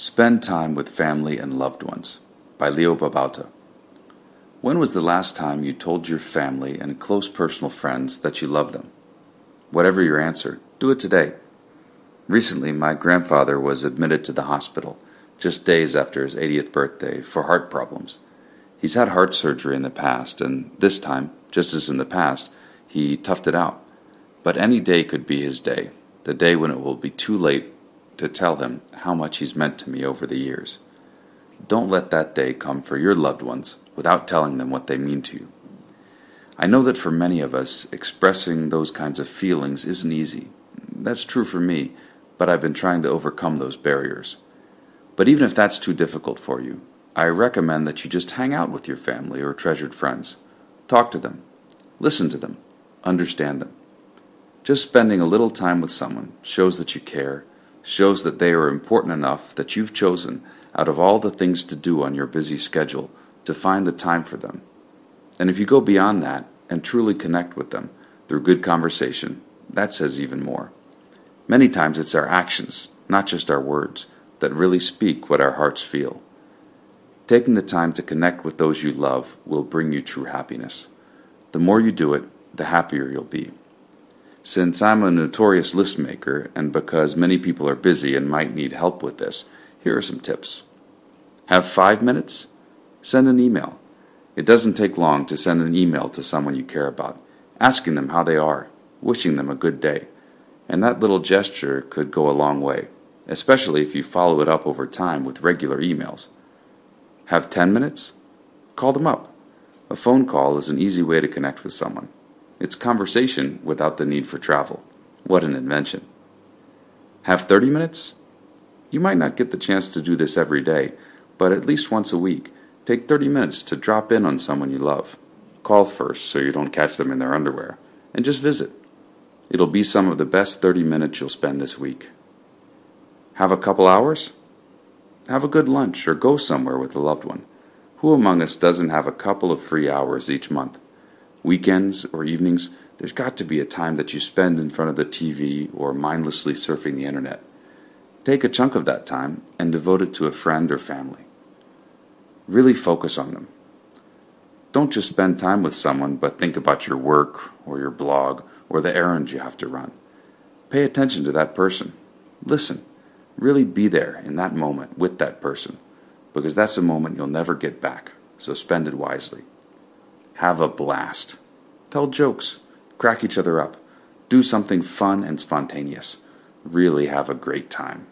Spend Time with Family and Loved Ones by Leo Babauta. When was the last time you told your family and close personal friends that you love them? Whatever your answer, do it today. Recently, my grandfather was admitted to the hospital just days after his 80th birthday for heart problems. He's had heart surgery in the past, and this time, just as in the past, he toughed it out. But any day could be his day, the day when it will be too late to tell him how much he's meant to me over the years. Don't let that day come for your loved ones without telling them what they mean to you. I know that for many of us, expressing those kinds of feelings isn't easy. That's true for me, but I've been trying to overcome those barriers. But even if that's too difficult for you, I recommend that you just hang out with your family or treasured friends. Talk to them, listen to them, understand them. Just spending a little time with someone shows that you care shows that they are important enough that you've chosen, out of all the things to do on your busy schedule, to find the time for them. And if you go beyond that and truly connect with them through good conversation, that says even more. Many times it's our actions, not just our words, that really speak what our hearts feel. Taking the time to connect with those you love will bring you true happiness. The more you do it, the happier you'll be. Since I'm a notorious list maker, and because many people are busy and might need help with this, here are some tips. Have five minutes? Send an email. It doesn't take long to send an email to someone you care about, asking them how they are, wishing them a good day. And that little gesture could go a long way, especially if you follow it up over time with regular emails. Have 10 minutes? Call them up. A phone call is an easy way to connect with someone. It's conversation without the need for travel. What an invention. Have 30 minutes? You might not get the chance to do this every day, but at least once a week, take 30 minutes to drop in on someone you love. Call first so you don't catch them in their underwear, and just visit. It'll be some of the best 30 minutes you'll spend this week. Have a couple hours? Have a good lunch or go somewhere with a loved one. Who among us doesn't have a couple of free hours each month? Weekends or evenings, there's got to be a time that you spend in front of the TV or mindlessly surfing the internet. Take a chunk of that time and devote it to a friend or family. Really focus on them. Don't just spend time with someone, but think about your work or your blog or the errands you have to run. Pay attention to that person. Listen. Really be there in that moment with that person, because that's a moment you'll never get back, so spend it wisely. Have a blast. Tell jokes. Crack each other up. Do something fun and spontaneous. Really have a great time.